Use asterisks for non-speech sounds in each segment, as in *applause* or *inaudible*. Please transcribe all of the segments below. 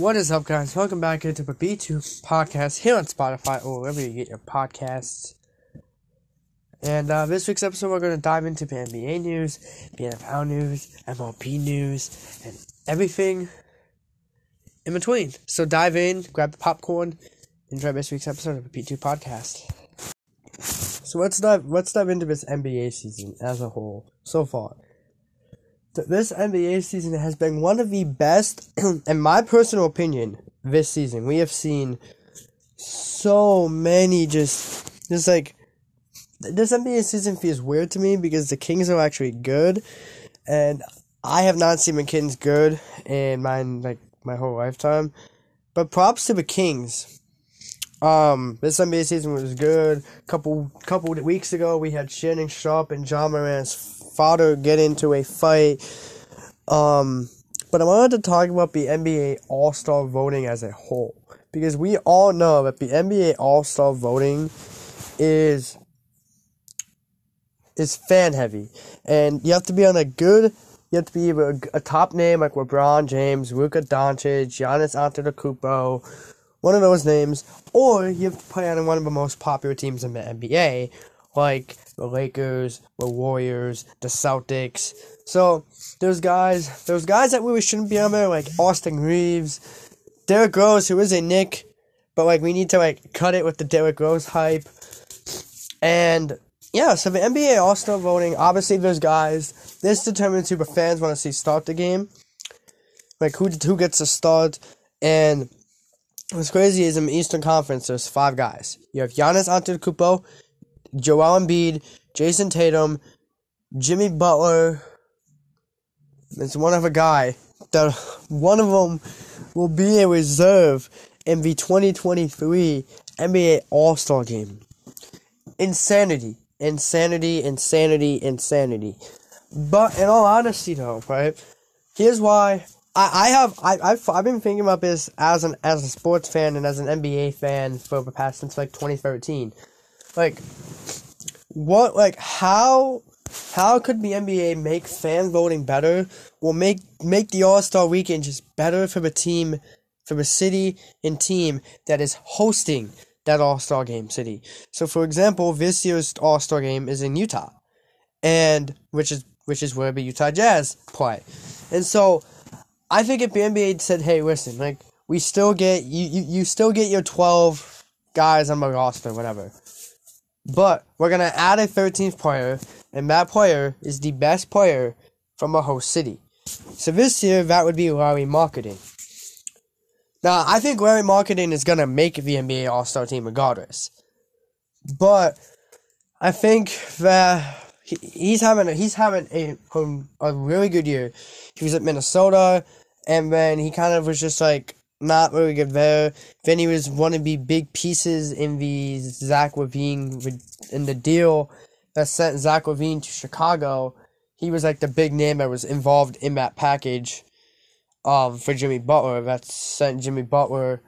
What is up, guys? Welcome back into the B2 podcast here on Spotify or wherever you get your podcasts. And uh, this week's episode, we're going to dive into the NBA news, the NFL news, MLB news, and everything in between. So dive in, grab the popcorn, enjoy this week's episode of the B2 podcast. So let's dive let's dive into this NBA season as a whole so far. Th- This NBA season has been one of the best, *clears throat* in my personal opinion, this season. We have seen so many just just like this NBA season feels weird to me because the Kings are actually good, and I have not seen the Kings good in my like my whole lifetime. But props to the Kings. Um, this NBA season was good. Couple couple weeks ago, we had Shannon Sharpe and Ja Morant's father get into a fight. Um, but I wanted to talk about the NBA All Star voting as a whole because we all know that the NBA All Star voting is is fan heavy, and you have to be on a good. You have to be a, a top name like LeBron James, Luka Doncic, Giannis Antetokounmpo, one of those names, or you have to play on one of the most popular teams in the NBA, like the Lakers, the Warriors, the Celtics. So those guys, those guys that really shouldn't be on there, like Austin Reaves, Derrick Rose, who is a Knick, but like we need to like cut it with the Derrick Rose hype. And yeah, so the NBA All Star voting, obviously those guys, this determines who the fans want to see start the game, like who who gets to start. And what's crazy is in the Eastern Conference, there's five guys. You have Giannis Antetokounmpo, Joel Embiid, Jayson Tatum, Jimmy Butler. There's one of other guy that *laughs* one of them will be a reserve in the 2023 NBA All Star Game. Insanity, insanity, insanity, insanity. But in all honesty, though, right? Here's why I, I have I I've, I've been thinking about this as an as a sports fan and as an NBA fan for the past since like 2013. Like, what like how how could the NBA make fan voting better? Or make make the All Star Weekend just better for the team, for the city and team that is hosting that All Star Game city. So, for example, this year's All Star Game is in Utah, and which is which is where the Utah Jazz play. And so, I think if the NBA said, "Hey, listen, like we still get you, you, you still get your twelve guys on the roster, whatever." But we're gonna add a 13th player, and that player is the best player from a host city. So this year, that would be Lauri Markkanen. Now, I think Lauri Markkanen is gonna make the NBA All Star team regardless. But I think that he, he's having a, he's having a a really good year. He was at Minnesota, and then he kind of was just like not really good there. He was one of the big pieces in the Zach LaVine in the deal that sent Zach LaVine to Chicago. He was like the big name that was involved in that package um, for Jimmy Butler that sent Jimmy Butler.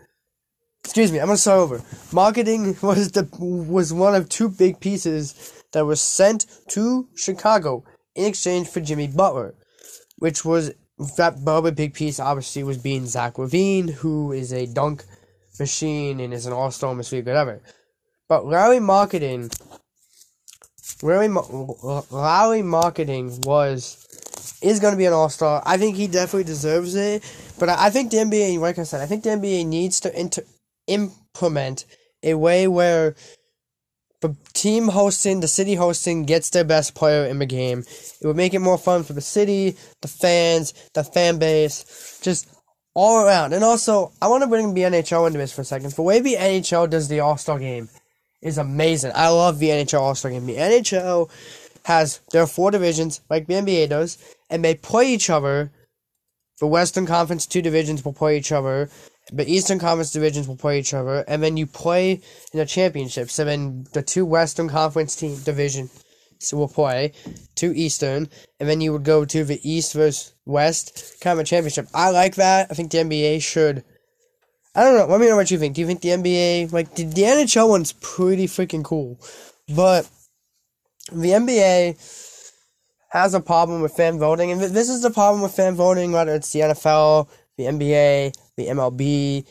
Excuse me, I'm gonna start over. Markkanen *laughs* was the was one of two big pieces that was sent to Chicago in exchange for Jimmy Butler, which was that other big piece. Obviously, was being Zach LaVine, who is a dunk machine and is an All Star machine, whatever. But Lauri Markkanen, Lauri, Lauri Markkanen was is going to be an all star. I think he definitely deserves it. But I, I think the NBA, like I said, I think the NBA needs to inter- implement a way where the team hosting, the city hosting, gets their best player in the game. It would make it more fun for the city, the fans, the fan base, just all around. And also, I want to bring the NHL into this for a second. The way the NHL does the All Star game is amazing. I love the NHL All Star game. The NHL has there are four divisions like the NBA does, and they play each other. The Western Conference two divisions will play each other. The Eastern Conference divisions will play each other, and then you play in the championship. So then the two Western Conference team division so will play two Eastern, and then you would go to the East versus West kind of championship. I like that. I think the NBA should. I don't know. Let me know what you think. Do you think the NBA like the, the NHL one's pretty freaking cool, but the NBA has a problem with fan voting, and th- this is the problem with fan voting, whether it's the NFL, the NBA, the MLB.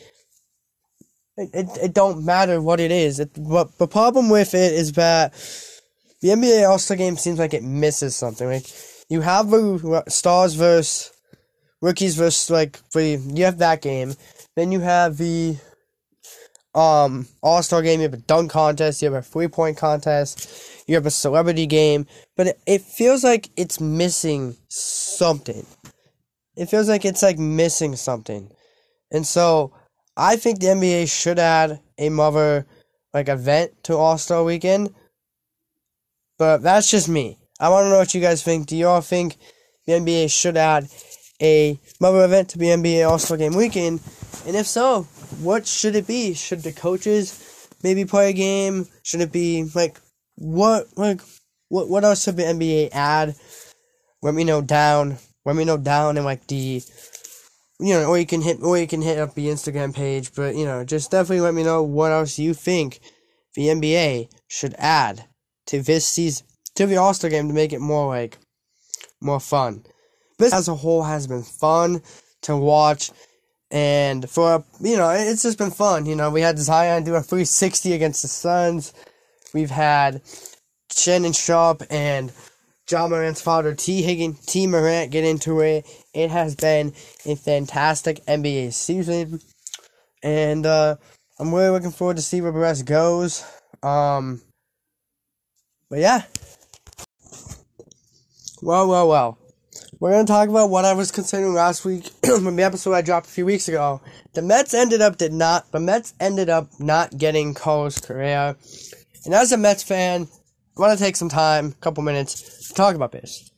It, it, it don't matter what it is. It, the problem with it is that the NBA All Star Game seems like it misses something. Like you have the stars versus rookies versus like the you have that game. Then you have the um All Star game. You have a dunk contest. You have a three point contest. You have a celebrity game. But it, it feels like it's missing something. It feels like it's like missing something, and so I think the NBA should add a mother like event to All Star Weekend. But that's just me. I want to know what you guys think. Do you all think the NBA should add a mother event to the NBA All Star Game weekend? And if so, what should it be? Should the coaches maybe play a game? Should it be like what like what what else should the NBA add? Let me know down. Let me know down in like the you know, or you can hit or you can hit up the Instagram page, but you know, just definitely let me know what else you think the NBA should add to this season to the All Star game to make it more like more fun. This as a whole has been fun to watch and for you know, it's just been fun. You know, we had Zion do a 360 against the Suns. We've had Shannon Sharpe and Ja Morant's father, T. Higgins, T. Morant, get into it. It has been a fantastic NBA season, and uh, I'm really looking forward to see where the rest goes. Um, but yeah, well, well, well. We're gonna talk about what I was considering last week *clears throat* from the episode I dropped a few weeks ago. The Mets ended up did not. The Mets ended up not getting Carlos Correa, and as a Mets fan, I want to take some time, a couple minutes, to talk about this.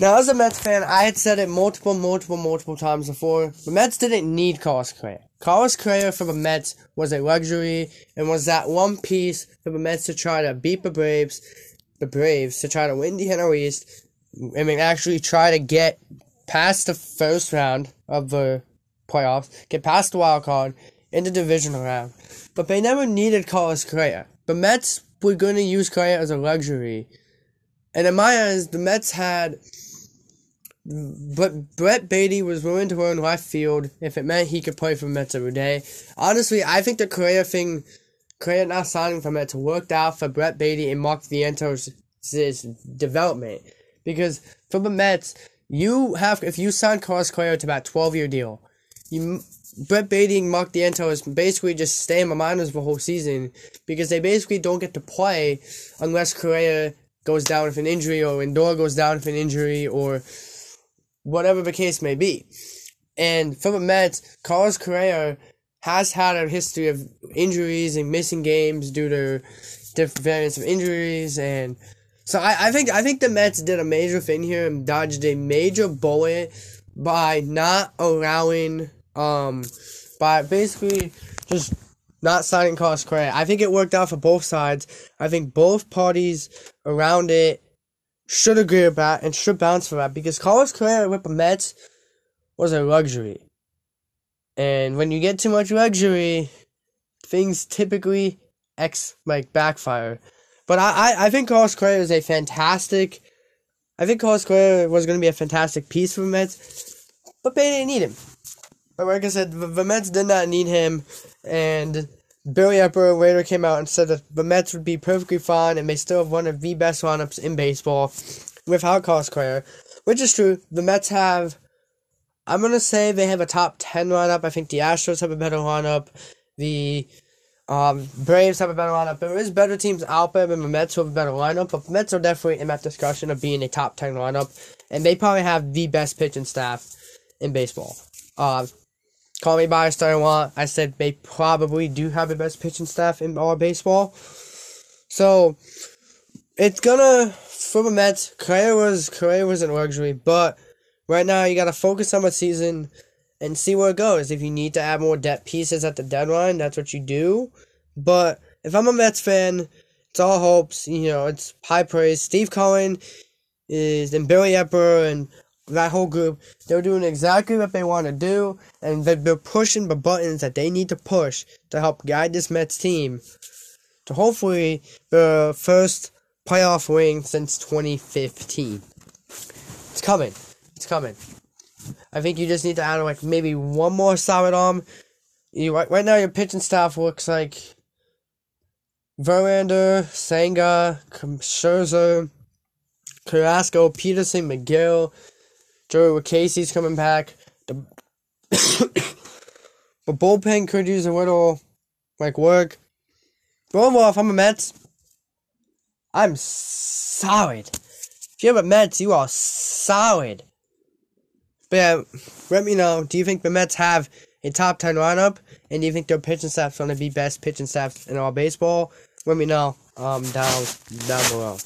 Now, as a Mets fan, I had said it multiple, multiple, multiple times before. The Mets didn't need Carlos Correa. Carlos Correa for the Mets was a luxury and was that one piece for the Mets to try to beat the Braves, the Braves to try to win the NL East, and actually try to get past the first round of the playoffs, get past the wild card in the divisional round. But they never needed Carlos Correa. The Mets were going to use Correa as a luxury. And in my eyes, the Mets had. But Brett Baty was willing to run left field if it meant he could play for Mets every day. Honestly, I think the Correa thing, Correa not signing for Mets worked out for Brett Baty and Mark Vientos' development. Because for the Mets, you have if you sign Carlos Correa to about twelve year deal, you Brett Baty and Mark Vientos is basically just staying my minors the whole season because they basically don't get to play unless Correa goes down with an injury or Lindor goes down with an injury or whatever the case may be. And for the Mets, Carlos Correa has had a history of injuries and missing games due to different variants of injuries and so I, I think I think the Mets did a major thing here and dodged a major bullet by not allowing um, by basically just not signing Carlos Correa. I think it worked out for both sides. I think both parties around it should agree about and should bounce for that because Carlos Correa with the Mets was a luxury. And when you get too much luxury, things typically ex like backfire. But I, I, I think Carlos Correa is a fantastic I think Carlos Correa was gonna be a fantastic piece for the Mets, but they didn't need him. But like I said, the Mets did not need him, and Billy Eppler later came out and said that the Mets would be perfectly fine and they still have one of the best lineups in baseball without Correa, which is true. The Mets have, I'm gonna say they have a top ten lineup. I think the Astros have a better lineup. The um, Braves have a better lineup. There is better teams out there than the Mets who have a better lineup, but the Mets are definitely in that discussion of being a top ten lineup, and they probably have the best pitching staff in baseball. Uh, Call me biased I want. I said they probably do have the best pitching staff in all baseball. So it's gonna for the Mets. Correa was Correa was a luxury, but right now you gotta focus on the season and see where it goes. If you need to add more depth pieces at the deadline, that's what you do. But if I'm a Mets fan, it's all hopes. You know, it's high praise. Steve Cohen is and Billy Eppler and that whole group, they're doing exactly what they want to do, and they're pushing the buttons that they need to push to help guide this Mets team to hopefully the first playoff win since 2015. It's coming. It's coming. I think you just need to add like maybe one more solid arm. You right, now your pitching staff looks like Verlander, Senga, Scherzer, Carrasco, Peterson, Megill, Joey Lucchesi's coming back. The *coughs* but bullpen could use a little like work. But overall, if I'm a Mets, I'm solid. If you're a Mets, you are solid. But yeah, let me know. Do you think the Mets have a top 10 lineup? And do you think their pitching staff's going to be best pitching staff in all baseball? Let me know um, down, down below.